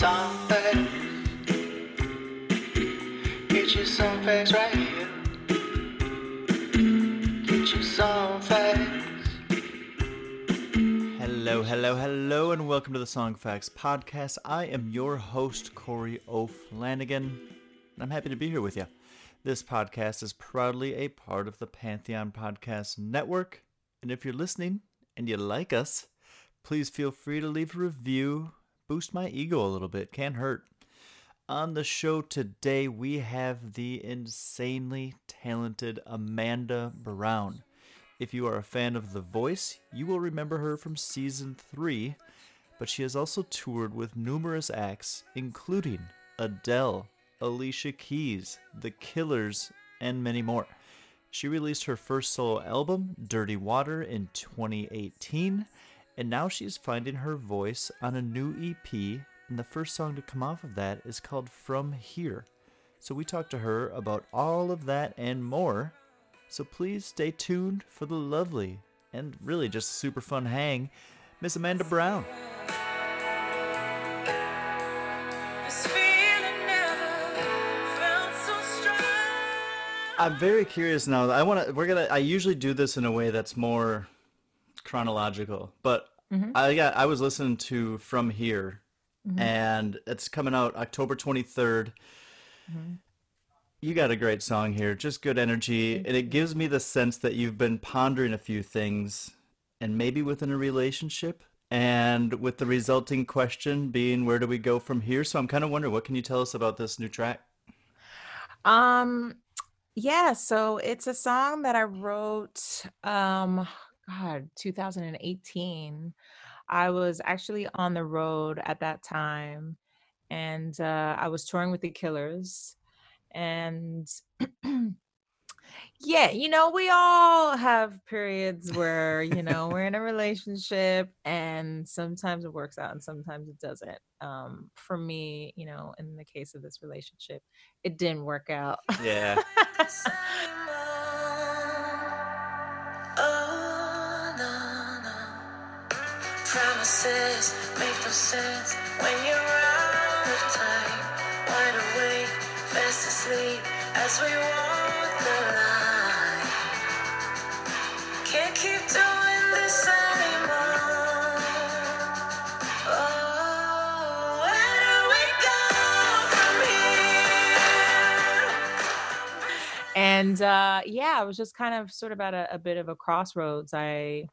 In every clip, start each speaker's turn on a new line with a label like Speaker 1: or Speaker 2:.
Speaker 1: Song facts. Get your song facts right here. Get your song facts.
Speaker 2: Hello, hello, hello, and welcome to the Songfacts Podcast. I am your host, Corey O'Flanagan, and I'm happy to be here with you. This podcast is proudly a part of the Pantheon Podcast Network, and if you're listening and you like us, please feel free to leave a review. Boost my ego a little bit, can't hurt. On the show today, we have the insanely talented Amanda Brown. If you are a fan of The Voice, you will remember her from season 3, but she has also toured with numerous acts, including Adele, Alicia Keys, The Killers, and many more. She released her first solo album, Dirty Water, in 2018, and now she's finding her voice on a new EP, and the first song to come off of that is called From Here. So we talked to her about all of that and more. So please stay tuned for the lovely and really just a super fun hang, Miss Amanda Brown.
Speaker 3: This feeling never felt so strong.
Speaker 2: I'm very curious now. I want to. We're gonna. I usually do this in a way that's more chronological, but I got. I was listening to From Here, and it's coming out October 23rd. You got a great song here, just good energy, and it gives me the sense that you've been pondering a few things, and maybe within a relationship, and with the resulting question being, where do we go from here? So I'm kind of wondering, what can you tell us about this new track?
Speaker 4: Um, yeah, so it's a song that I wrote, um, God, 2018. I was actually on the road at that time, and uh, I was touring with the Killers, and yeah, you know, we all have periods where, you know, we're in a relationship and sometimes it works out and sometimes it doesn't. Um, for me, you know, in the case of this relationship, it didn't work out.
Speaker 2: Yeah.
Speaker 3: Promises make no sense when you're out of time. Wide awake, fast asleep as we walk the line. Can't keep doing this anymore. Oh,
Speaker 4: and uh yeah i was just kind of sort of at a, a bit of a crossroads i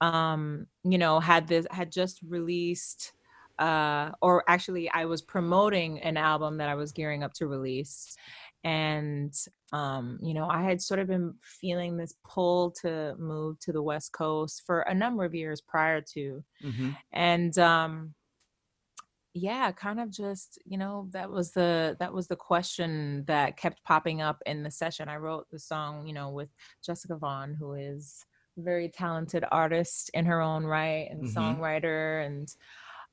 Speaker 4: um you know had this had just released uh or actually i was promoting an album that i was gearing up to release. And um you know i had sort of been feeling this pull to move to the west coast for a number of years prior to.
Speaker 2: Hmm
Speaker 4: and um yeah kind of just you know that was the that was the question that kept popping up in the session. I wrote the song you know with jessica vaughn who is very talented artist in her own right and
Speaker 2: Mhm.
Speaker 4: songwriter and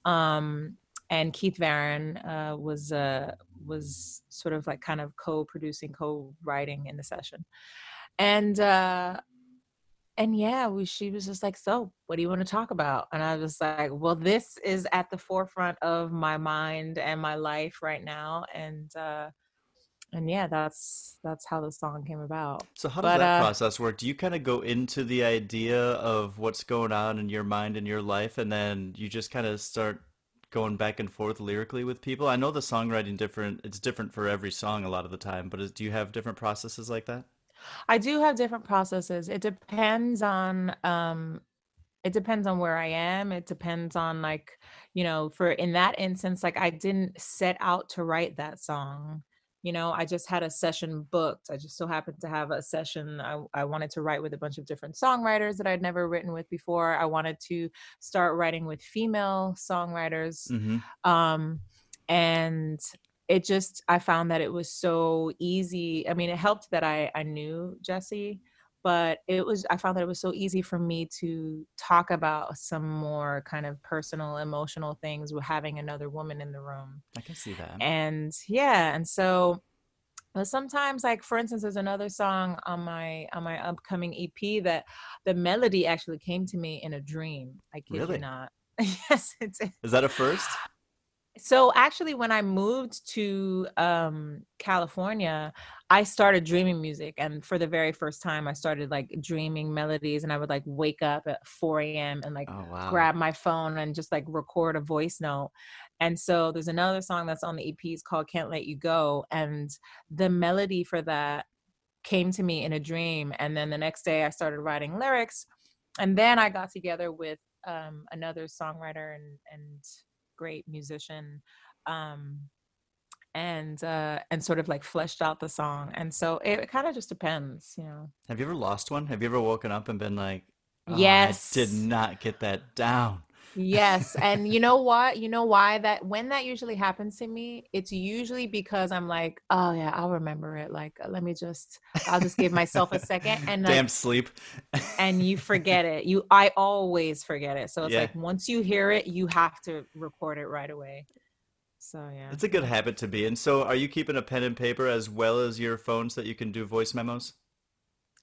Speaker 4: um and keith Varon uh was uh was sort of like kind of co-producing co-writing in the session and uh and yeah, we, she was just like, "So, what do you want to talk about?" And I was like, "Well, this is at the forefront of my mind and my life right now." And uh, and yeah, that's that's how the song came about.
Speaker 2: So how does
Speaker 4: But,
Speaker 2: that
Speaker 4: uh,
Speaker 2: process work? Do you kind of go into the idea of what's going on in your mind and your life, and then you just kind of start going back and forth lyrically with people? I know the songwriting different; it's different for every song a lot of the time. But is, do you have different processes like that?
Speaker 4: I do have different processes. It depends on um it depends on where I am. It depends on like, you know, for in that instance like I didn't set out to write that song. You know, I just had a session booked. I just so happened to have a session I, I wanted to write with a bunch of different songwriters that I'd never written with before. I wanted to start writing with female songwriters
Speaker 2: hmm
Speaker 4: um and it just i found that it was so easy i mean it helped that i i knew jesse but it was i found that it was so easy for me to talk about some more kind of personal emotional things with having another woman in the room
Speaker 2: I can see that.
Speaker 4: and yeah and so but sometimes like for instance there's another song on my on my upcoming ep that the melody actually came to me in a dream i kid
Speaker 2: Really?
Speaker 4: you not yes it's
Speaker 2: Is that a first?
Speaker 4: So actually, when I moved to um, California, I started dreaming music, and for the very first time, I started like dreaming melodies, and I would like wake up at 4 a.m. and like
Speaker 2: Oh wow.
Speaker 4: grab my phone and just like record a voice note. And so there's another song that's on the EP it's called Can't Let You Go. And the melody for that came to me in a dream. And then the next day I started writing lyrics. And then I got together with um, another songwriter and, and great musician. Um, and uh and sort of like fleshed out the song and so it, kind of just depends you know
Speaker 2: Have you ever lost one? Have you ever woken up and been like, "Oh,
Speaker 4: Yes.
Speaker 2: I did not get that down.
Speaker 4: Yes, and you know what? You know why that when that usually happens to me, it's usually because I'm like, oh yeah, I'll remember it. Like, let me just, I'll just give myself a second, and like,
Speaker 2: Damn sleep.
Speaker 4: and you forget it. You, I always forget it. So it's
Speaker 2: Yeah.
Speaker 4: like once you hear it, you have to record it right away. So yeah,
Speaker 2: It's a good habit to be in. So, are you keeping a pen and paper as well as your phone so that you can do voice memos?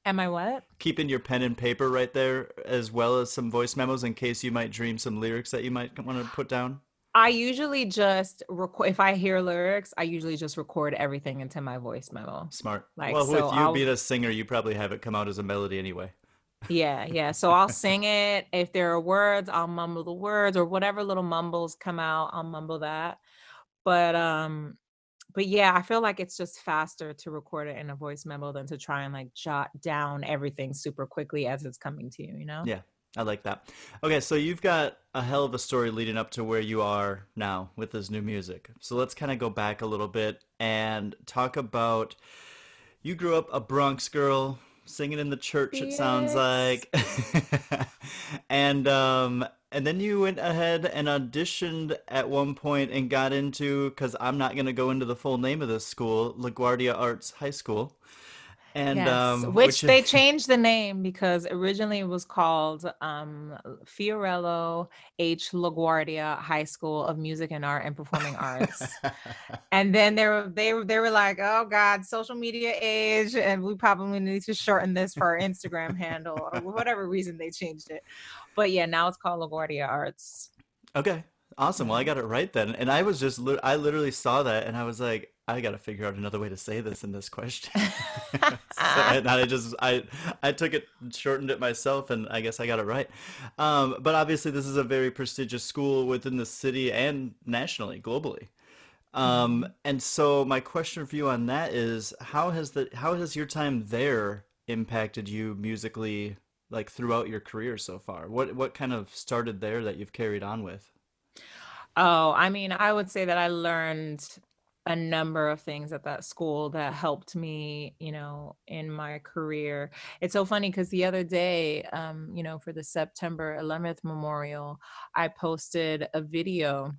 Speaker 4: Am I what?
Speaker 2: Keeping your pen and paper right there as well as some voice memos in case you might dream some lyrics that you might want to put down?
Speaker 4: I usually just record. If I hear lyrics, I usually just record everything into my voice memo.
Speaker 2: Smart.
Speaker 4: Like,
Speaker 2: well,
Speaker 4: so
Speaker 2: with you
Speaker 4: I'll-
Speaker 2: being a singer, you probably have it come out as a melody anyway.
Speaker 4: Yeah, yeah. So I'll sing it. If there are words, I'll mumble the words or whatever little mumbles come out, I'll mumble that. But um but yeah, I feel like it's just faster to record it in a voice memo than to try and like jot down everything super quickly as it's coming to you, you know?
Speaker 2: Yeah, I like that. Okay, so you've got a hell of a story leading up to where you are now with this new music. So let's kind of go back a little bit and talk about you grew up a Bronx girl singing in the church it sounds like. and um and then you went ahead and auditioned at one point and got into cuz I'm not going to go into the full name of this school, LaGuardia Arts High School. And
Speaker 4: Yes,
Speaker 2: um
Speaker 4: which they changed the name because originally it was called um, Fiorello H. LaGuardia High School of Music and Art and Performing Arts. and then they were they were they were like, oh God, social media age, and we probably need to shorten this for our Instagram handle or whatever reason they changed it. But yeah, now it's called LaGuardia Arts.
Speaker 2: Okay. Awesome. Well, I got it right then. And I was just, I literally saw that and I was like, I got to figure out another way to say this in this question. So- and I just, I, I took it, shortened it myself, and I guess I got it right. Um, but obviously, this is a very prestigious school within the city and nationally, globally. Um, and so my question for you on that is, how has the, how has your time there impacted you musically, like throughout your career so far? What, what kind of started there that you've carried on with?
Speaker 4: Oh, I mean, I would say that I learned a number of things at that school that helped me, you know, in my career. It's so funny because the other day, um, you know, for the September 11th memorial, I posted a video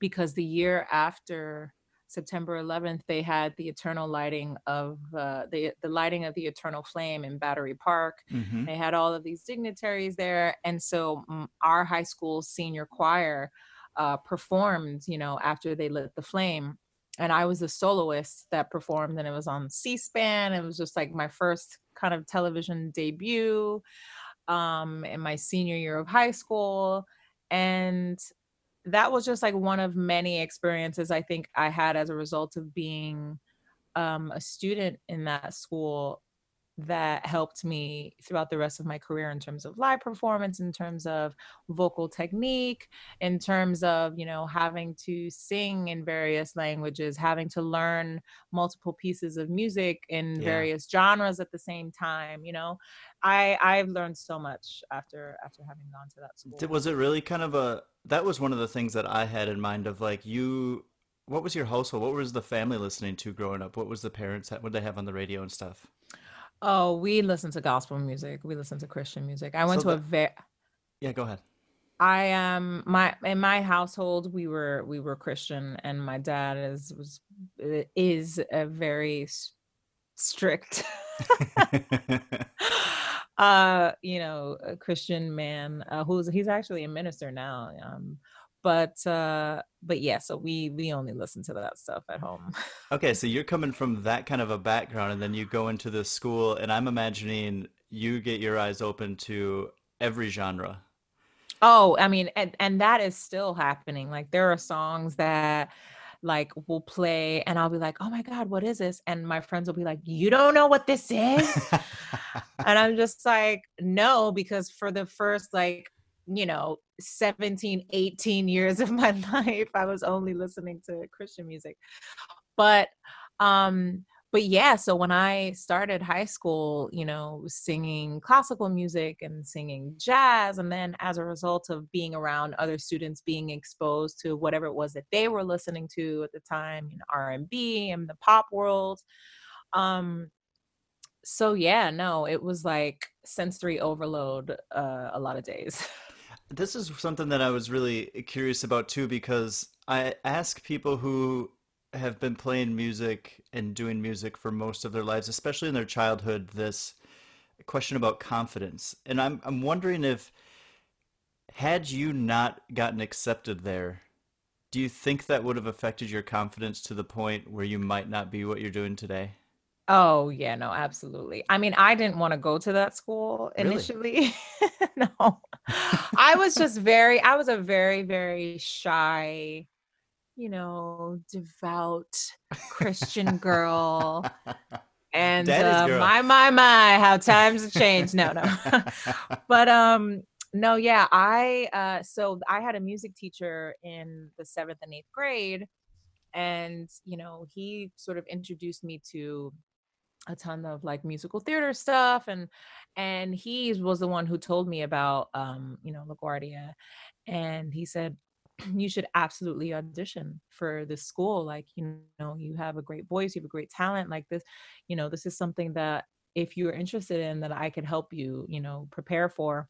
Speaker 4: because the year after September 11th, they had the eternal lighting of uh, the the lighting of the eternal flame in Battery Park.
Speaker 2: Mm-hmm.
Speaker 4: They had all of these dignitaries there, and so mm, our high school senior choir uh, performed, you know, after they lit the flame. And I was the soloist that performed, and it was on C-SPAN. It was just like my first kind of television debut um, in my senior year of high school, and that was just like one of many experiences I think I had as a result of being um, a student in that school that helped me throughout the rest of my career in terms of live performance in terms of vocal technique in terms of you know having to sing in various languages having to learn multiple pieces of music in
Speaker 2: Yeah.
Speaker 4: various genres at the same time you know i i've learned so much after after having gone to that school
Speaker 2: Was it really kind of a that was one of the things that I had in mind of like you what was your household? What was the family listening to growing up? What was the parents what did they have on the radio and stuff?
Speaker 4: oh we listened to gospel music we listened to christian music i went
Speaker 2: So
Speaker 4: to a very
Speaker 2: Yeah, go ahead.
Speaker 4: I um my in my household we were we were Christian and my dad is was is a very strict uh you know a Christian man uh, who's he's actually a minister now um but uh but yeah so we we only listen to that stuff at home
Speaker 2: Okay, so you're coming from that kind of a background and then you go into this school and I'm imagining you get your eyes open to every genre.
Speaker 4: Oh, I mean, and and that is still happening. Like there are songs that like we'll play and I'll be like, "Oh my god, what is this?" And my friends will be like, "You don't know what this is?" and I'm just like, "No, because for the first like, you know, 17, 18 years of my life, I was only listening to Christian music." But um but yeah, so when I started high school, you know, singing classical music and singing jazz, and then as a result of being around other students, being exposed to whatever it was that they were listening to at the time, know, R and B and the pop world. Um, so yeah, no, it was like sensory overload uh, a lot of days.
Speaker 2: This is something that I was really curious about too, because I ask people who have been playing music and doing music for most of their lives, especially in their childhood, this question about confidence. And I'm I'm wondering if had you not gotten accepted there, do you think that would have affected your confidence to the point where you might not be what you're doing today?
Speaker 4: Oh, yeah, no, absolutely. I mean, I didn't want to go to that school
Speaker 2: Really?
Speaker 4: initially. No. I was just very I was a very, very shy, you know, devout Christian girl. And uh,
Speaker 2: girl.
Speaker 4: my, my, my, how times have changed. No, no. but um, no, yeah, I uh so I had a music teacher in the seventh and eighth grade, and you know, he sort of introduced me to a ton of like musical theater stuff and and he was the one who told me about um you know LaGuardia and he said you should absolutely audition for this school like you know you have a great voice you have a great talent like this you know this is something that if you're interested in that I could help you you know prepare for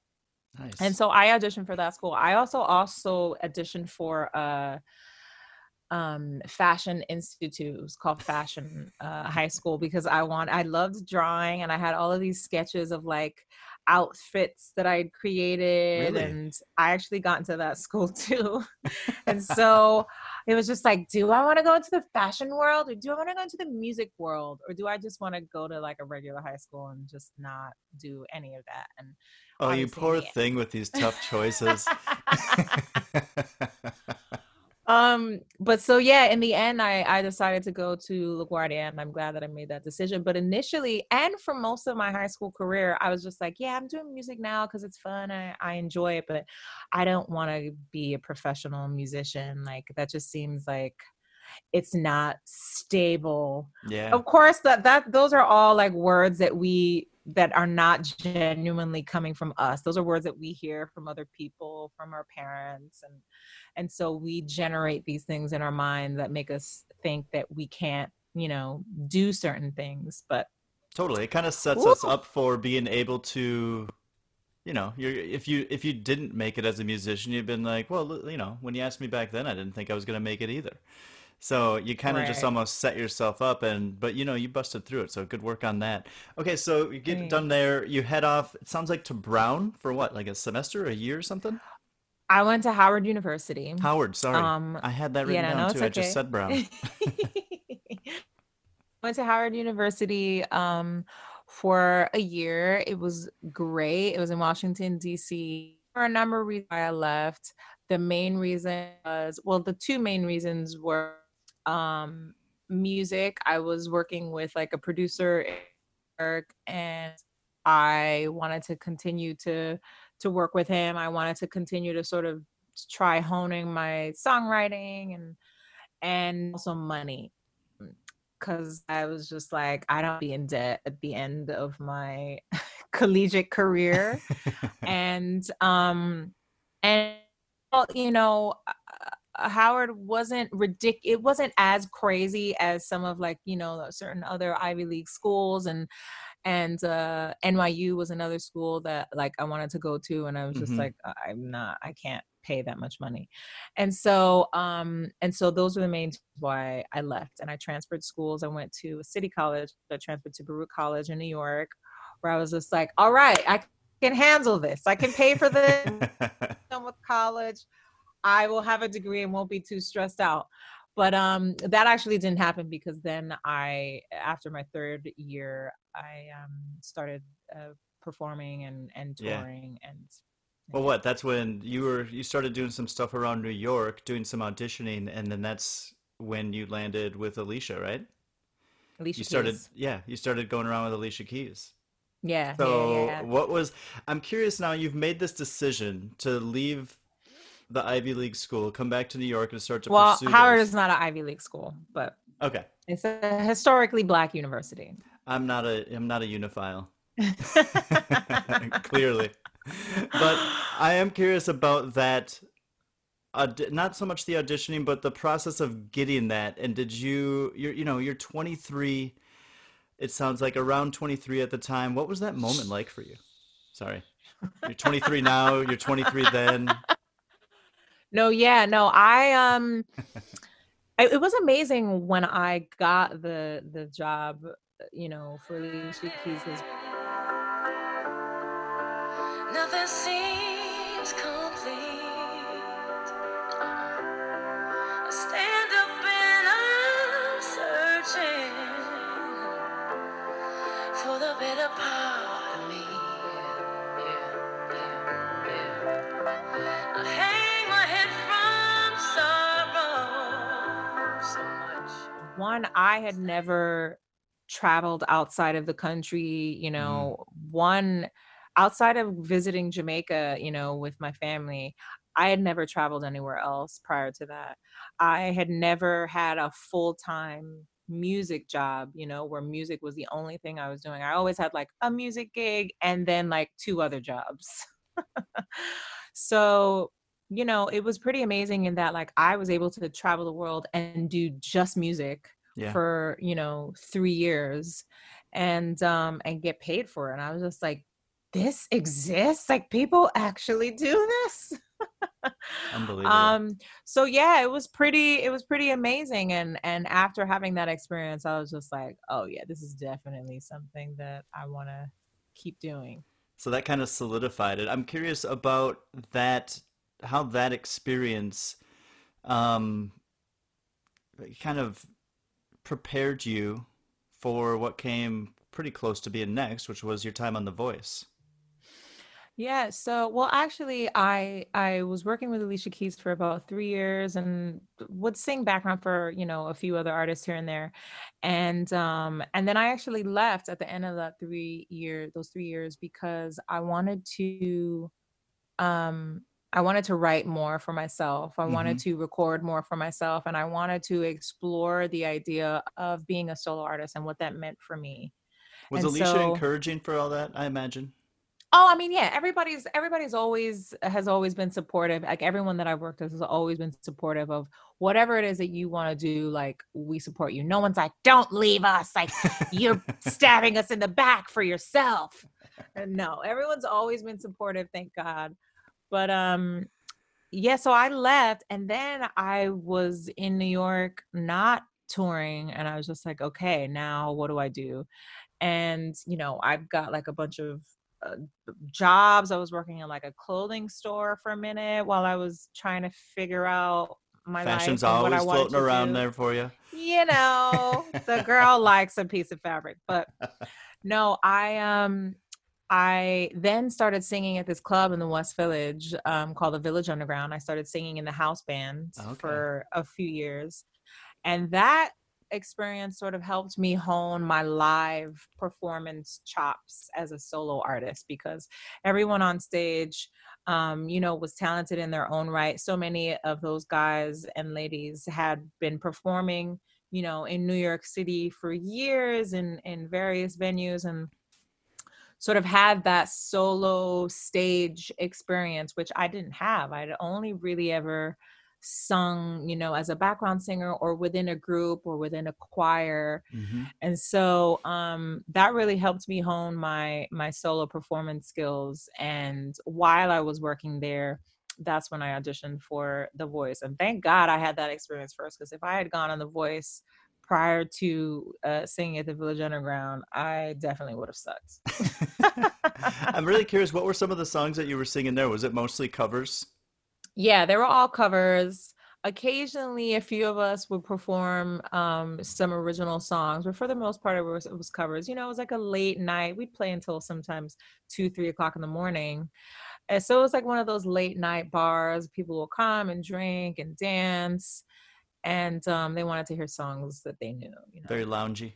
Speaker 2: Nice.
Speaker 4: and so I auditioned for that school I also also auditioned for uh um fashion institute it was called fashion uh high school because i want i loved drawing and i had all of these sketches of like outfits that i'd created
Speaker 2: Really?
Speaker 4: and i actually got into that school too and so it was just like do i want to go into the fashion world or do i want to go into the music world or do i just want to go to like a regular high school and just not do any of that and
Speaker 2: Oh, you poor thing with these tough choices.
Speaker 4: um but so yeah in the end i i decided to go to laguardia and i'm glad that i made that decision but initially and for most of my high school career i was just like yeah i'm doing music now because it's fun I, I enjoy it but i don't want to be a professional musician like that just seems like it's not stable
Speaker 2: Yeah.
Speaker 4: of course that that those are all like words that we that are not genuinely coming from us those are words that we hear from other people from our parents and and so we generate these things in our mind that make us think that we can't you know do certain things but
Speaker 2: Totally. It kind of sets us up for being able to, you know, you're, if you if you didn't make it as a musician, you've been like, well, you know, when you asked me back then, I didn't think I was going to make it either. So you kind of just almost set yourself up and but you know, you busted through it. So good work on that. Okay, so you get
Speaker 4: Thanks.
Speaker 2: done there, you head off, it sounds like to Brown for what? Like a semester, a year or something?
Speaker 4: i went to howard university
Speaker 2: Howard, sorry.
Speaker 4: um
Speaker 2: I had that written
Speaker 4: no, no
Speaker 2: down
Speaker 4: it's
Speaker 2: too. I just said Brown.
Speaker 4: went to Howard University um, for a year. It was great. It was in Washington, D.C. For a number of reasons why I left. The main reason was well, the two main reasons were um, music. I was working with like a producer, and I wanted to continue to to work with him. I wanted to continue to sort of try honing my songwriting and and also money because I was just like, I don't be in debt at the end of my collegiate career. and um and well, you know, Howard wasn't ridic it wasn't as crazy as some of like, you know, certain other Ivy League schools and and uh NYU was another school that like I wanted to go to and I was just
Speaker 2: hmm
Speaker 4: like "I- I'm not I can't pay that much money. And so um and so those were the main why I left and I transferred schools. I went to a city college, I transferred to Baruch College in New York where I was just like, all right, I can handle this. I can pay for this done with college. I will have a degree and won't be too stressed out. But um, that actually didn't happen because then I, after my third year, I um, started uh, performing and and
Speaker 2: Yeah.
Speaker 4: touring, and
Speaker 2: Well, what? That's when you were you started doing some stuff around New York, doing some auditioning, and then that's when you landed with Alicia, right?
Speaker 4: Alicia
Speaker 2: You started,
Speaker 4: Keys.
Speaker 2: yeah, you started going around with Alicia Keys.
Speaker 4: Yeah, yeah,
Speaker 2: So,
Speaker 4: yeah.
Speaker 2: what was? I'm curious now. You've made this decision to leave the Ivy League school, come back to New York, and start to
Speaker 4: Well,
Speaker 2: pursue
Speaker 4: Howard
Speaker 2: this.
Speaker 4: is not an Ivy League school, but
Speaker 2: Okay,
Speaker 4: it's a historically black university.
Speaker 2: I'm not a I'm not a uniophile. Clearly, but I am curious about that. aud- not so much the auditioning, but the process of getting that. And did you? You're you know you're 23. It sounds like around 23 at the time. What was that moment like for you? Sorry, you're 23 now. You're 23 then.
Speaker 4: No, yeah, no, I um I, it was amazing when I got the the job, uh, you know, for Alicia Keys. 'cause
Speaker 3: Nothing seems complete. I
Speaker 4: had never traveled outside of the country, you mm-hmm. know, one outside of visiting Jamaica, you know, with my family. I had never traveled anywhere else prior to that. I had never had a full time music job, you know, where music was the only thing I was doing. I always had like a music gig and then like two other jobs. so, you know, it was pretty amazing in that like I was able to travel the world and do just music
Speaker 2: Yeah.
Speaker 4: for, you know, 3 years and um and get paid for it. And I was just like this exists? Like people actually do this?
Speaker 2: Unbelievable.
Speaker 4: um so yeah it was pretty it was pretty amazing and and after having that experience i was just like oh yeah this is definitely something that i want to keep doing
Speaker 2: So that kind of solidified it. I'm curious about that, how that experience um, kind of prepared you for what came pretty close to being next, which was your time on The Voice.
Speaker 4: yeah so well actually i i was working with alicia keys for about three years and would sing background for you know a few other artists here and there and um and then i actually left at the end of that three year those three years because i wanted to um I wanted to write more for myself. I wanted mm-hmm. to record more for myself and I wanted to explore the idea of being a solo artist and what that meant for me.
Speaker 2: Was
Speaker 4: And
Speaker 2: Alicia
Speaker 4: so-
Speaker 2: encouraging for all that? I imagine.
Speaker 4: Oh, I mean, yeah, everybody's everybody's always has always been supportive. Like everyone that I've worked with has always been supportive of whatever it is that you want to do. Like we support you. No one's like, don't leave us. Like you're stabbing us in the back for yourself. And no, everyone's always been supportive, thank God. But um yeah, so I left and then I was in New York not touring and I was just like, okay, now what do I do? And you know, I've got like a bunch of uh, jobs. I was working in like a clothing store for a minute while I was trying to figure out my
Speaker 2: Fashion's
Speaker 4: life and what I
Speaker 2: always floating around
Speaker 4: do
Speaker 2: there for you.
Speaker 4: you know the girl likes a piece of fabric but no i um i then started singing at this club in the west village um, called the village underground i started singing in the house band
Speaker 2: Okay.
Speaker 4: for a few years and that experience sort of helped me hone my live performance chops as a solo artist because everyone on stage um, you know, was talented in their own right. So many of those guys and ladies had been performing, you know, in New York City for years in in various venues and sort of had that solo stage experience, which I didn't have. I'd only really ever sung, you know, as a background singer or within a group or within a choir
Speaker 2: Mhm.
Speaker 4: and so um, that really helped me hone my my solo performance skills and while i was working there that's when i auditioned for the voice and thank god i had that experience first because if i had gone on the voice prior to uh, singing at the village underground i definitely would have sucked
Speaker 2: I'm really curious. What were some of the songs that you were singing there? Was it mostly covers?
Speaker 4: Yeah, they were all covers. Occasionally, a few of us would perform um, some original songs, but for the most part, it was, it was covers. You know, it was like a late night. We'd play until sometimes two, three o'clock in the morning. And so it was like one of those late night bars. People will come and drink and dance, and um, they wanted to hear songs that they knew. You know,
Speaker 2: Very loungy.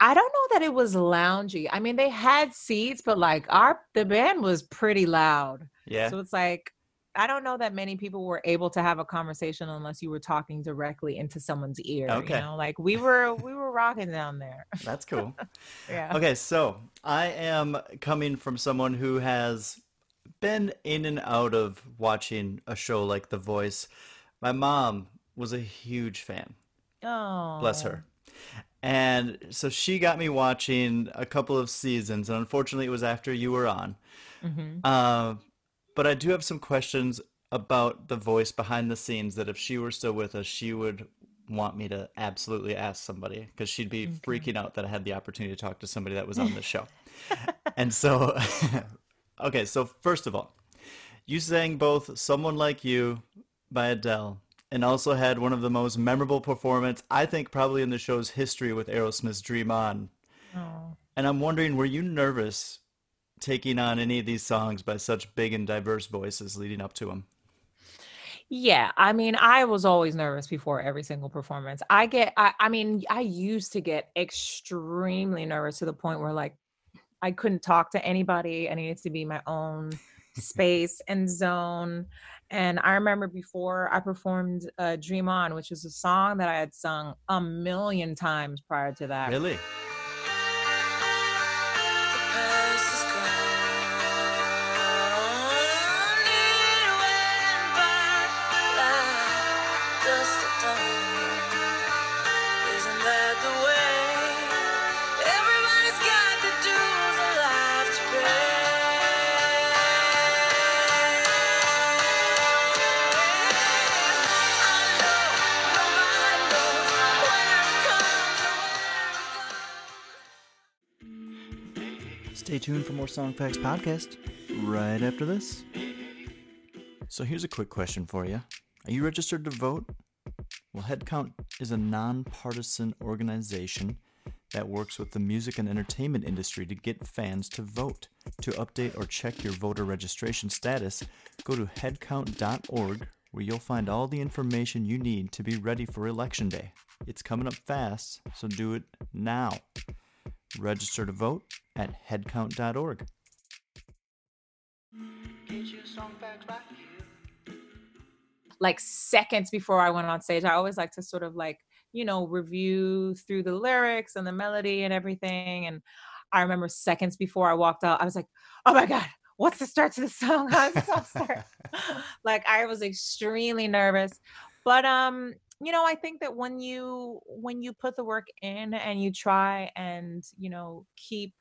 Speaker 4: I don't know that it was loungy. I mean, they had seats, but like our the band was pretty loud.
Speaker 2: Yeah.
Speaker 4: So it's like I don't know that many people were able to have a conversation unless you were talking directly into someone's ear.
Speaker 2: Okay.
Speaker 4: You know, like we were we were rocking down there.
Speaker 2: That's cool.
Speaker 4: Yeah.
Speaker 2: Okay, so I am coming from someone who has been in and out of watching a show like The Voice. My mom was a huge fan.
Speaker 4: Oh.
Speaker 2: Bless her. And so she got me watching a couple of seasons, and unfortunately, it was after you were on.
Speaker 4: hmm
Speaker 2: Uh, but I do have some questions about the voice behind the scenes that if she were still with us, she would want me to absolutely ask somebody because she'd be freaking out that I had the opportunity to talk to somebody that was on the show. and so, okay, so first of all, you sang both Someone Like You by Adele and also had one of the most memorable performance I think probably in the show's history with Aerosmith's Dream On.
Speaker 4: Oh.
Speaker 2: And I'm wondering, were you nervous taking on any of these songs by such big and diverse voices leading up to them?
Speaker 4: Yeah, I mean, I was always nervous before every single performance. I get, I, I mean, I used to get extremely nervous to the point where like I couldn't talk to anybody. I needed to be my own space and zone. And I remember before I performed uh, Dream On, which was a song that I had sung a million times prior to that.
Speaker 2: Really? More Songfacts podcast right after this. So here's a quick question for you. Are you registered to vote? Well, Headcount is a nonpartisan organization that works with the music and entertainment industry to get fans to vote. To update or check your voter registration status, go to headcount.org where you'll find all the information you need to be ready for election day. It's coming up fast, so do it now. Register to vote at headcount.org.
Speaker 1: Get your song facts right here.
Speaker 4: like seconds before I went on stage. I always like to sort of like, you know, review through the lyrics and the melody and everything. And I remember seconds before I walked out, I was like, oh my God, what's the start to the song? I'm so sorry. like I was extremely nervous. But um, you know, I think that when you when you put the work in and you try and, you know, keep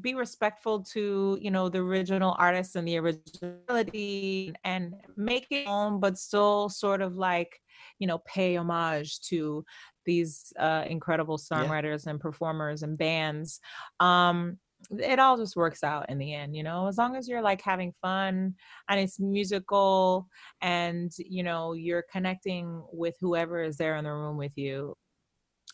Speaker 4: be respectful to you know the original artists and the originality and make it own but still sort of like you know pay homage to these uh incredible songwriters and performers and bands um it all just works out in the end you know as long as you're like having fun and it's musical and you know you're connecting with whoever is there in the room with you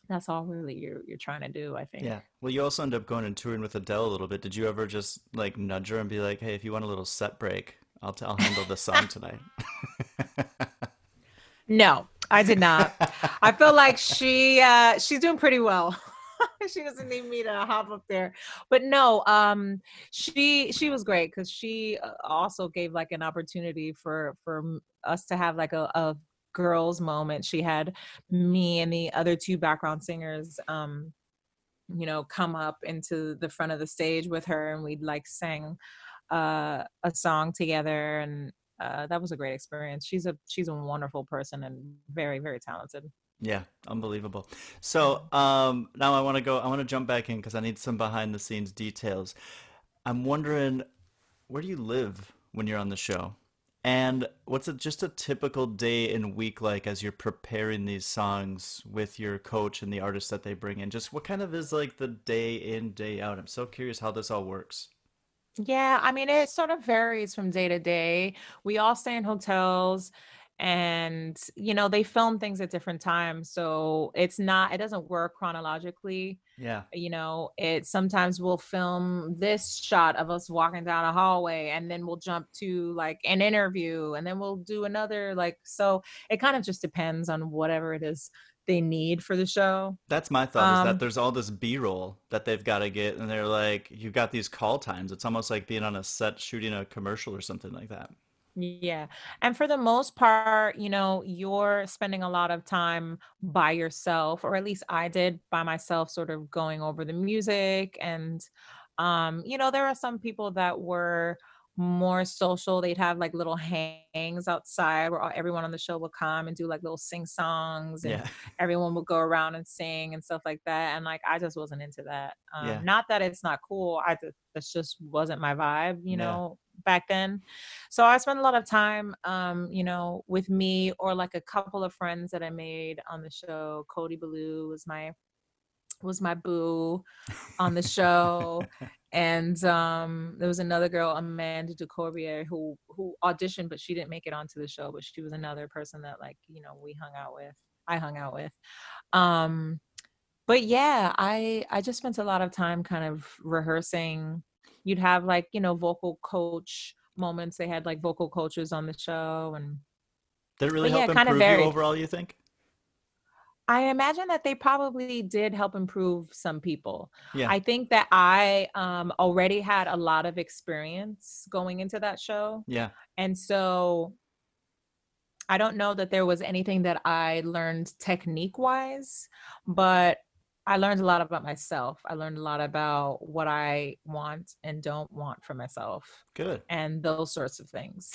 Speaker 4: that's all really you're you're trying to do i think
Speaker 2: Yeah. Well, you also end up going and touring with Adele a little bit. Did you ever just like nudge her and be like, "Hey, if you want a little set break, I'll t- I'll handle this song tonight."
Speaker 4: No, I did not. I feel like she uh she's doing pretty well. she doesn't need me to hop up there. But no, um she she was great cuz she uh, also gave like an opportunity for for us to have like a, a girls moment. She had me and the other two background singers um you know come up into the front of the stage with her and we'd like sing uh a song together and uh, that was a great experience. She's a she's a wonderful person and very very talented.
Speaker 2: Yeah, unbelievable. So, um, now I want to go. I want to jump back in because I need some behind the scenes details. I'm wondering, where do you live when you're on the show? And what's a, just a typical day and week like as you're preparing these songs with your coach and the artists that they bring in? Just what kind of is like the day in, day out? I'm so curious how this all works.
Speaker 4: Yeah, I mean it sort of varies from day to day. We all stay in hotels and you know they film things at different times so it's not it doesn't work chronologically
Speaker 2: Yeah.
Speaker 4: you know it sometimes we'll film this shot of us walking down a hallway and then we'll jump to like an interview and then we'll do another like so it kind of just depends on whatever it is they need for the show
Speaker 2: That's my thought is
Speaker 4: Um,
Speaker 2: that there's all this B-roll that they've got to get, and they're like, you've got these call times. It's almost like being on a set shooting a commercial or something like that.
Speaker 4: Yeah. And for the most part, you know, you're spending a lot of time by yourself, or at least I did by myself, sort of going over the music. And, um, you know, there are some people that were more social. They'd have like little hangs outside where all- everyone on the show would come and do like little sing songs and
Speaker 2: Yeah.
Speaker 4: everyone would go around and sing and stuff like that. And like, I just wasn't into that. Um,
Speaker 2: Yeah.
Speaker 4: Not that it's not cool. I just, that's just wasn't my vibe, you
Speaker 2: Yeah.
Speaker 4: know, back then. So I spent a lot of time, um, you know, with me or like a couple of friends that I made on the show. Cody Belew was my was my boo on the show. And um there was another girl, Amanda DeCorbier, who who auditioned, but she didn't make it onto the show. But she was another person that like, you know, we hung out with. I hung out with. Um but yeah, I I just spent a lot of time kind of rehearsing. You'd have like, you know, vocal coach moments. They had like vocal coaches on the show and
Speaker 2: Did it really
Speaker 4: yeah,
Speaker 2: help
Speaker 4: kinda
Speaker 2: improve you overall, you think?
Speaker 4: I imagine that they probably did help improve some people.
Speaker 2: Yeah.
Speaker 4: I think that I um, already had a lot of experience going into that show.
Speaker 2: Yeah.
Speaker 4: And so I don't know that there was anything that I learned technique wise, but I learned a lot about myself. I learned a lot about what I want and don't want for myself
Speaker 2: Good.
Speaker 4: and those sorts of things.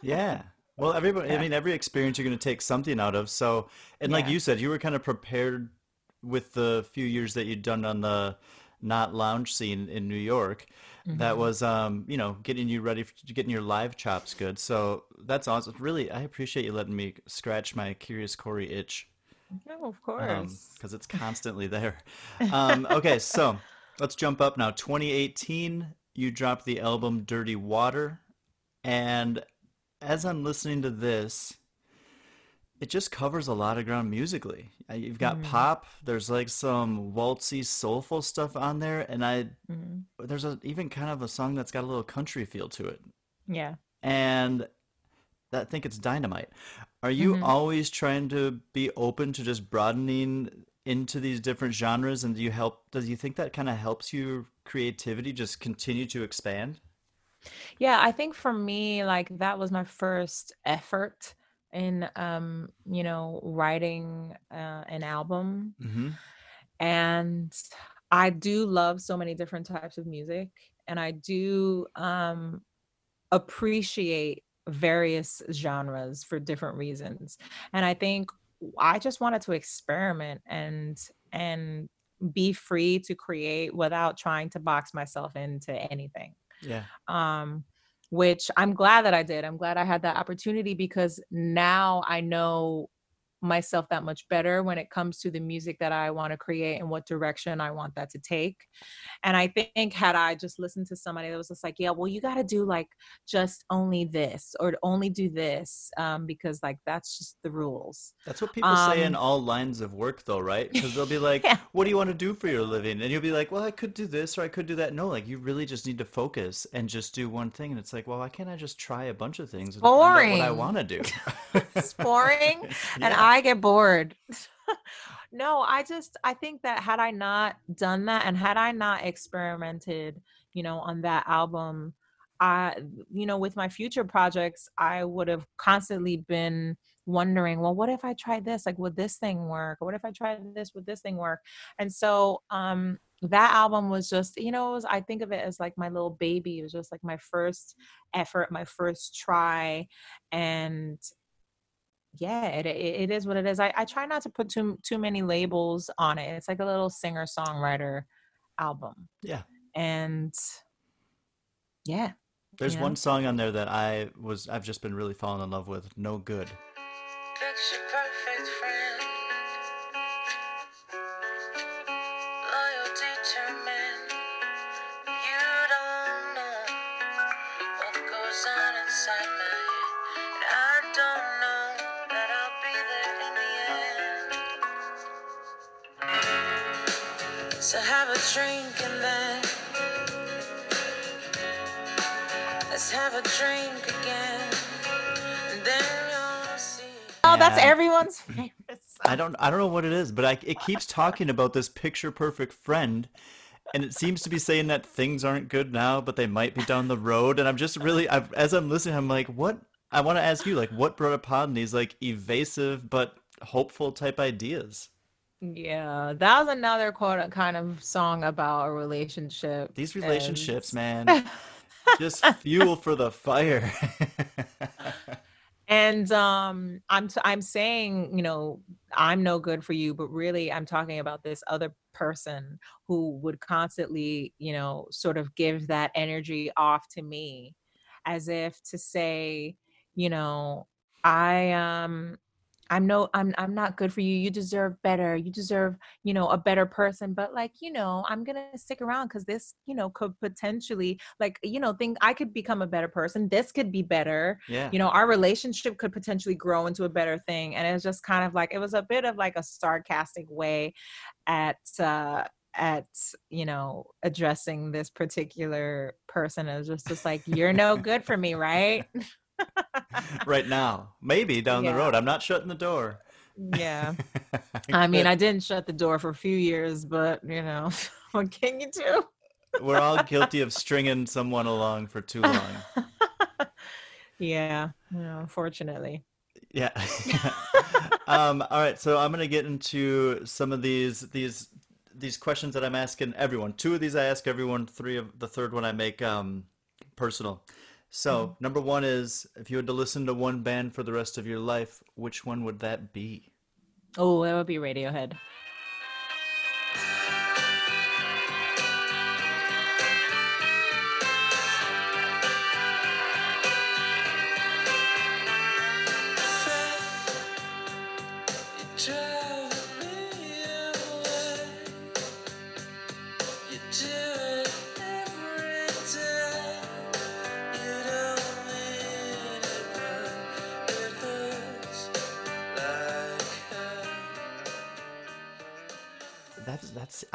Speaker 2: Yeah. Well, everybody, I mean, every experience you're going to take something out of. So, and like you said, you were kind of prepared with the few years that you'd done on the not lounge scene in New York. That
Speaker 4: Mhm.
Speaker 2: was, um, you know, getting you ready, for, getting your live chops good. So that's awesome. Really, I appreciate you letting me scratch my Curious Corey itch
Speaker 4: No, of course.
Speaker 2: because it's constantly there. Um, okay, so let's jump up now. 2018, you dropped the album Dirty Water. And as I'm listening to this, it just covers a lot of ground musically. You've got
Speaker 4: Mhm.
Speaker 2: pop, there's like some waltzy, soulful stuff on there, and I
Speaker 4: Mhm.
Speaker 2: there's a, even kind of a song that's got a little country feel to it.
Speaker 4: Yeah.
Speaker 2: And I think it's dynamite. Are you
Speaker 4: Mhm.
Speaker 2: always trying to be open to just broadening into these different genres? And do you help? Does you think that kind of helps your creativity just continue to expand?
Speaker 4: Yeah, I think for me, like that was my first effort in, um, you know, writing uh, an album.
Speaker 2: Mm-hmm.
Speaker 4: And I do love so many different types of music, and I do um, appreciate various genres for different reasons. And I think I just wanted to experiment and and be free to create without trying to box myself into anything
Speaker 2: Yeah.
Speaker 4: um, which I'm glad that I did. I'm glad I had that opportunity because now I know myself that much better when it comes to the music that I want to create and what direction I want that to take. And I think had I just listened to somebody that was just like, yeah, well, you got to do like just only this or only do this um, because like that's just the rules.
Speaker 2: That's what people say in
Speaker 4: Um,
Speaker 2: all lines of work, though, right? Because they'll be like,
Speaker 4: Yeah.
Speaker 2: "What do you want to do for your living?" And you'll be like, "Well, I could do this or I could do that." No, like you really just need to focus and just do one thing. And it's like, well, why can't I just try a bunch of things and out what I want to do?
Speaker 4: It's boring and
Speaker 2: Yeah.
Speaker 4: I get bored. no, I just I think that had I not done that and had I not experimented, you know, on that album, I you know, with my future projects, I would have constantly been wondering, well, what if I tried this? Like would this thing work? Or what if I tried this? Would this thing work? And so um that album was just, you know, was, I think of it as like my little baby. It was just like my first effort, my first try. And yeah it, it, it is what it is I, I try not to put too too many labels on it it's like a little singer songwriter album
Speaker 2: Yeah.
Speaker 4: and yeah
Speaker 2: There's
Speaker 4: you know?
Speaker 2: one song on there that I was I've just been really falling in love with. No good.
Speaker 4: That's everyone's favorite song.
Speaker 2: I don't I don't know what it is, but I, it keeps talking about this picture perfect friend, and it seems to be saying that things aren't good now, but they might be down the road. And I'm just really, I've, as I'm listening, I'm like, what? I want to ask you, like, what brought upon these like evasive but hopeful type ideas?
Speaker 4: Yeah, that was another quote uh, kind of song about a relationship.
Speaker 2: These
Speaker 4: and-
Speaker 2: relationships, man, just fuel for the fire.
Speaker 4: and um i'm t- i'm saying you know i'm no good for you but really i'm talking about this other person who would constantly you know sort of give that energy off to me as if to say you know i um i'm no i'm i'm not good for you you deserve better you deserve you know a better person but like you know i'm gonna stick around because this you know could potentially like you know think i could become a better person this could be better
Speaker 2: yeah.
Speaker 4: you know our relationship could potentially grow into a better thing and it's just kind of like it was a bit of like a sarcastic way at uh at you know addressing this particular person it was just just like you're no good for me right
Speaker 2: right now, maybe down the road. I'm not shutting the door.
Speaker 4: yeah i mean i didn't shut the door for a few years but you know what can you do
Speaker 2: we're all guilty of stringing someone along for too long.
Speaker 4: yeah you know, unfortunately
Speaker 2: Yeah. um, all right, so I'm gonna get into some of these these these questions that I'm asking everyone. Two of these I ask everyone. Three of the third one I make um, personal. So mm-hmm. number one is if you had to listen to one band for the rest of your life, which one would that be?
Speaker 4: oh that would be radiohead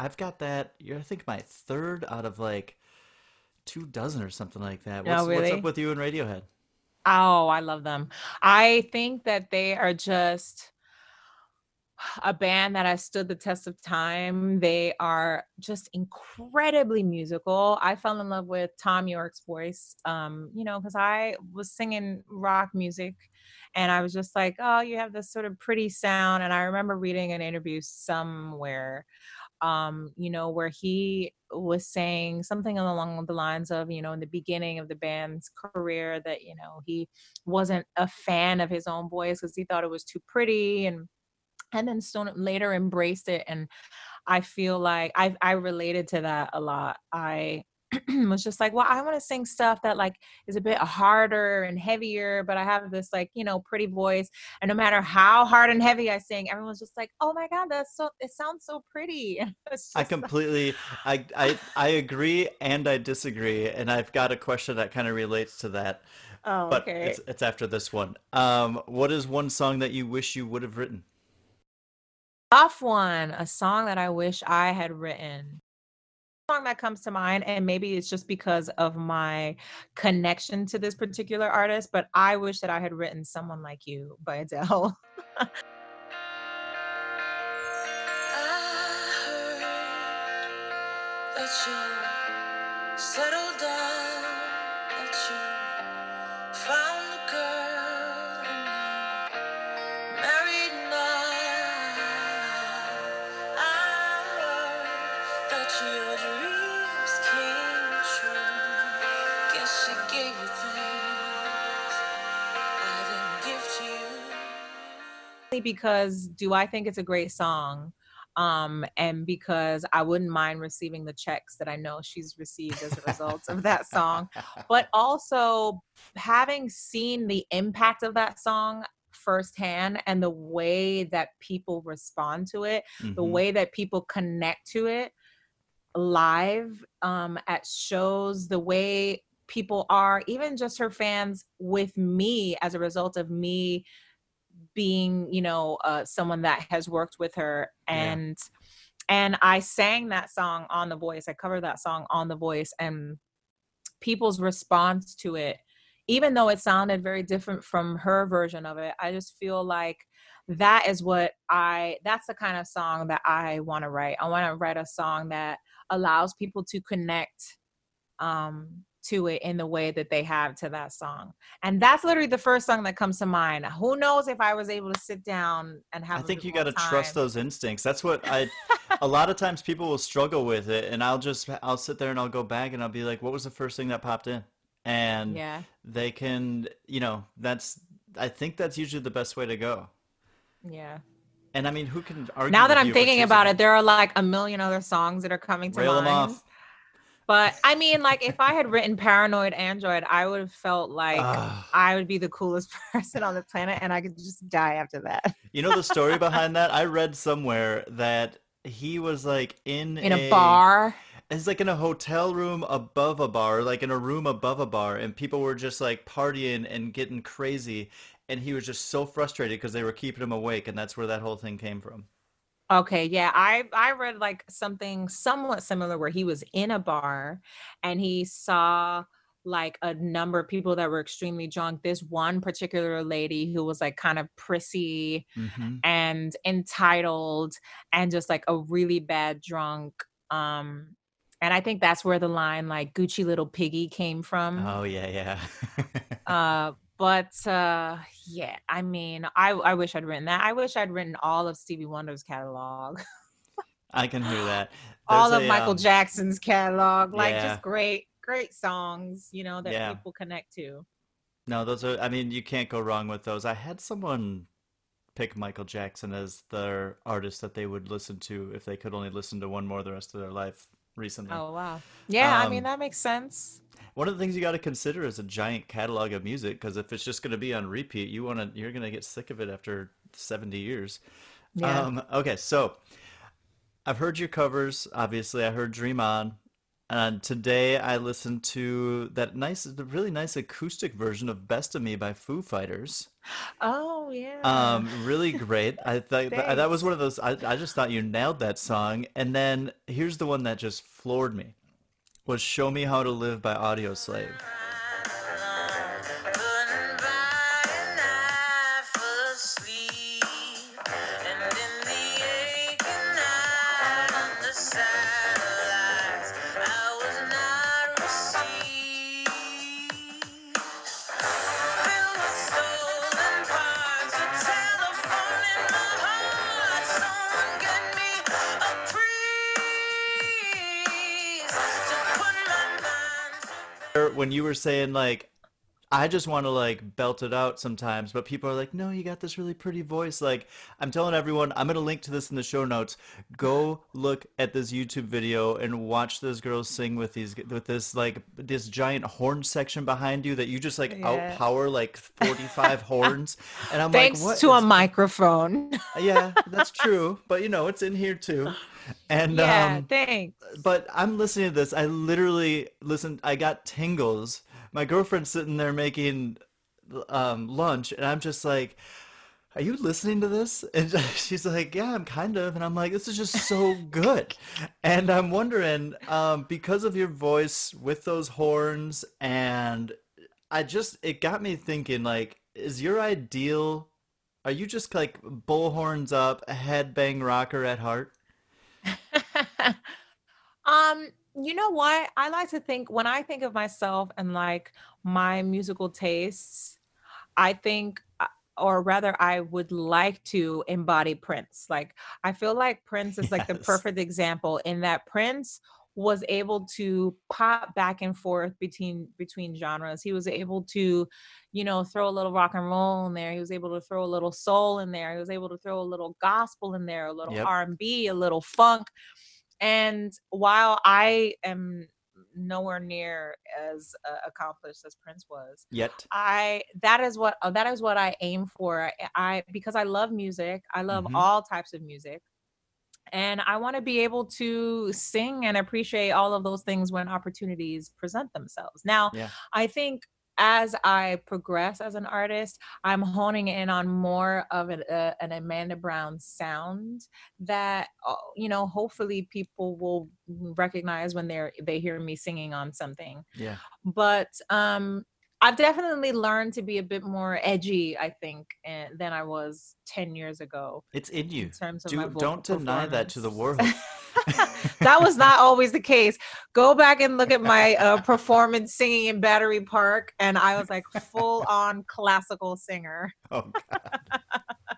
Speaker 2: I've got that. You're I think my third out of like two dozen or something like that.
Speaker 4: Oh,
Speaker 2: What's, what's
Speaker 4: really?
Speaker 2: up with you and Radiohead?
Speaker 4: Oh, I love them. I think that they are just a band that has stood the test of time. They are just incredibly musical. I fell in love with Thom Yorke's voice, um, you know, because I was singing rock music and I was just like, oh, you have this sort of pretty sound. And I remember reading an interview somewhere um, you know, where he was saying something along the lines of, you know, in the beginning of the band's career that, you know, he wasn't a fan of his own voice because he thought it was too pretty and and then Stone later embraced it and I feel like I I related to that a lot. I was just like, well, I want to sing stuff that like is a bit harder and heavier, but I have this like, you know, pretty voice. And no matter how hard and heavy I sing, everyone's just like, oh my God, that's so it sounds so pretty.
Speaker 2: I
Speaker 4: just like-
Speaker 2: completely I, I I agree and I disagree and I've got a question that kind of relates to that.
Speaker 4: oh,
Speaker 2: But
Speaker 4: okay.
Speaker 2: it's it's after this one. Um what is one song that you wish you would have written?
Speaker 4: Off one, a song that I wish I had written. Song that comes to mind, and maybe it's just because of my connection to this particular artist, but I wish that I had written Someone Like You by Adele.
Speaker 3: That you
Speaker 4: Only because do I think it's a great song? Um, and because I wouldn't mind receiving the checks that I know she's received as a result of that song. but also having seen the impact of that song firsthand and the way that people respond to it the
Speaker 2: Mhm.
Speaker 4: way that people connect to it live um, at shows the way people are even just her fans with me as a result of me being you know uh, someone that has worked with her
Speaker 2: Yeah.
Speaker 4: and and I sang that song on The Voice. I covered that song on The Voice, and people's response to it, even though it sounded very different from her version of it, I just feel like that is what I that's the kind of song that I want to write. I want to write a song that allows people to connect um to it in the way that they have to that song. And that's literally the first song that comes to mind. Who knows if I was able to sit down and have
Speaker 2: I think you got to trust those instincts. That's what I. a lot of times people will struggle with it, and I'll just I'll sit there and I'll go back and I'll be like, "What was the first thing that popped in?" And
Speaker 4: Yeah.
Speaker 2: they can, you know, that's. I think that's usually the best way to go.
Speaker 4: Yeah.
Speaker 2: And I mean, who can argue?
Speaker 4: Now that I'm thinking about it, there are like a million other songs that are coming to
Speaker 2: Rail
Speaker 4: mind.
Speaker 2: off.
Speaker 4: But I mean, like if I had written Paranoid Android, I would have felt like
Speaker 2: Ah.
Speaker 4: I would be the coolest person on the planet and I could just die after that.
Speaker 2: You know the story behind that? I read somewhere that he was like in
Speaker 4: In a bar.
Speaker 2: It's like in a hotel room above a bar, like in a room above a bar, and people were just like partying and getting crazy, and he was just so frustrated because they were keeping him awake, and that's where that whole thing came from.
Speaker 4: Okay, yeah, I I read like something somewhat similar where he was in a bar and he saw like a number of people that were extremely drunk. This one particular lady who was like kind of prissy
Speaker 2: hmm
Speaker 4: and entitled and just like a really bad drunk. Um and I think that's where the line like Gucci little piggy came from.
Speaker 2: Oh yeah, yeah.
Speaker 4: Uh, but uh, yeah, I mean, I I wish I'd written that. I wish I'd written all of Stevie Wonder's catalog,
Speaker 2: I can hear that.
Speaker 4: all of
Speaker 2: a,
Speaker 4: Michael
Speaker 2: um,
Speaker 4: Jackson's catalog, like
Speaker 2: yeah.
Speaker 4: just great, great songs, you know, that
Speaker 2: Yeah.
Speaker 4: people connect to.
Speaker 2: No, those are. I mean, you can't go wrong with those. I had someone pick Michael Jackson as their artist that they would listen to if they could only listen to one more the rest of their life recently.
Speaker 4: Oh wow, yeah, I
Speaker 2: Um,
Speaker 4: mean that makes sense.
Speaker 2: One of the things you got to consider is a giant catalog of music because if it's just going to be on repeat, you want to you're going to get sick of it after 70 years.
Speaker 4: Yeah.
Speaker 2: Um, okay, so I've heard your covers. Obviously, I heard Dream On. And today I listened to that nice, the really nice acoustic version of Best of Me by Foo Fighters.
Speaker 4: oh yeah.
Speaker 2: Um, really great. I thought that, was one of those. I, I just thought you nailed that song. And then here's the one that just floored me. Was "Show Me How to Live" by Audio When you were saying like, I just want to like belt it out sometimes, but people are like, no, you got this really pretty voice. Like, I'm telling everyone, I'm gonna link to this in the show notes. Go look at this YouTube video and watch those girls sing with these with this like this giant horn section behind you that you just like
Speaker 4: Yeah.
Speaker 2: outpower like 45 horns. And I'm
Speaker 4: Thanks
Speaker 2: like, what
Speaker 4: to a microphone.
Speaker 2: Yeah, that's true. But you know, it's in here too. And
Speaker 4: yeah,
Speaker 2: um
Speaker 4: thanks.
Speaker 2: but I'm listening to this. I literally listened. I got tingles. My girlfriend's sitting there making um, lunch, and I'm just like, "Are you listening to this?" And she's like, "Yeah, I'm kind of." And I'm like, "This is just so good." And I'm wondering, um, because of your voice with those horns, and I just it got me thinking, like, is your ideal? Are you just like bullhorns up, a headbang rocker at heart?
Speaker 4: um, you know what? I like to think when I think of myself and like my musical tastes, I think uh, or rather I would like to embody Prince. Like I feel like Prince is like the perfect example in that Prince was able to pop back and forth between between genres. He was able to, you know, throw a little rock and roll in there. He was able to throw a little soul in there. He was able to throw a little gospel in there, a little
Speaker 2: Yep.
Speaker 4: R&B, a little funk. And while I am nowhere near as uh, accomplished as Prince was,
Speaker 2: Yet.
Speaker 4: I that is what uh, that is what I aim for. I, I because I love music. I love
Speaker 2: Mhm.
Speaker 4: all types of music. And I want to be able to sing and appreciate all of those things when opportunities present themselves. Now,
Speaker 2: Yeah.
Speaker 4: I think as I progress as an artist, I'm honing in on more of an, uh, an Amanda Brown sound that uh, you know, hopefully people will recognize when they're they hear me singing on something.
Speaker 2: Yeah.
Speaker 4: But um I've definitely learned to be a bit more edgy, I think, eh, than I was 10 years ago.
Speaker 2: It's in you.
Speaker 4: In terms of
Speaker 2: Do,
Speaker 4: my
Speaker 2: don't deny that to the world.
Speaker 4: that was not always the case. Go back and look at my uh, performance singing in Battery Park, and I was like full on classical singer.
Speaker 2: oh, God.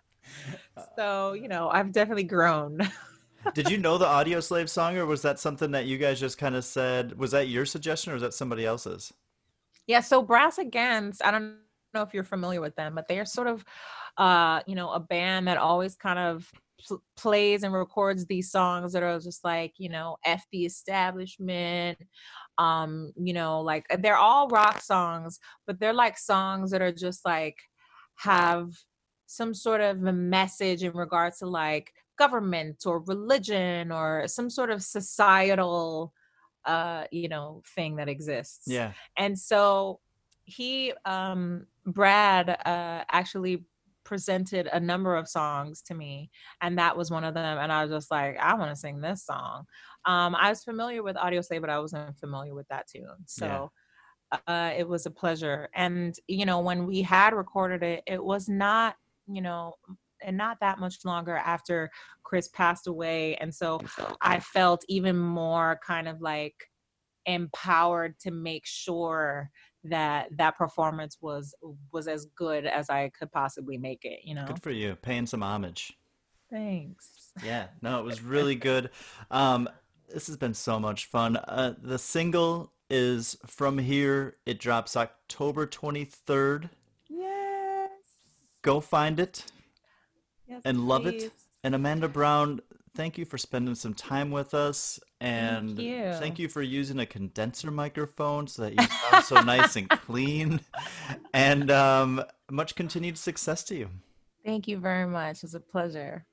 Speaker 4: So, you know, I've definitely grown.
Speaker 2: Did you know the Audioslave song, or was that something that you guys just kind of said? Was that your suggestion, or was that somebody else's?
Speaker 4: Yeah, so Brass Against, I don't know if you're familiar with them, but they are sort of uh, you know, a band that always kind of pl- plays and records these songs that are just like, you know, F the establishment. Um, you know, like they're all rock songs, but they're like songs that are just like have some sort of a message in regards to like government or religion or some sort of societal uh you know thing that exists
Speaker 2: Yeah.
Speaker 4: and so he um brad uh actually presented a number of songs to me and that was one of them and i was just like i want to sing this song. Um i was familiar with audioslave but i wasn't familiar with that tune so uh it was a pleasure and you know when we had recorded it it was not you know and not that much longer after chris passed away and so i felt even more kind of like empowered to make sure that that performance was was as good as I could possibly make it, you know.
Speaker 2: Good for you, paying some homage.
Speaker 4: Thanks.
Speaker 2: Yeah, no, it was really good. Um, this has been so much fun. Uh, the single is from here. It drops October 23rd.
Speaker 4: Yes.
Speaker 2: Go find it
Speaker 4: yes
Speaker 2: and love
Speaker 4: please.
Speaker 2: it. And Amanda Brown, thank you for spending some time with us. And
Speaker 4: you.
Speaker 2: thank you for using a condenser microphone so that you sound so nice and clean. And um, much continued success to you.
Speaker 4: Thank you very much. It was a pleasure.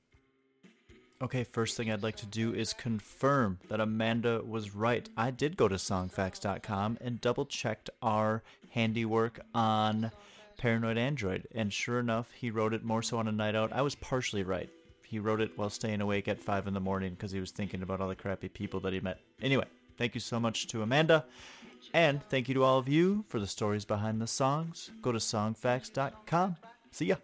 Speaker 2: Okay, first thing I'd like to do is confirm that Amanda was right. I did go to songfacts.com and double checked our handiwork on Paranoid Android, and sure enough, he wrote it more so on a night out. I was partially right. He wrote it while staying awake at 5 in the morning because he was thinking about all the crappy people that he met. Anyway, thank you so much to Amanda, and thank you to all of you for the stories behind the songs. Go to songfacts.com. See ya.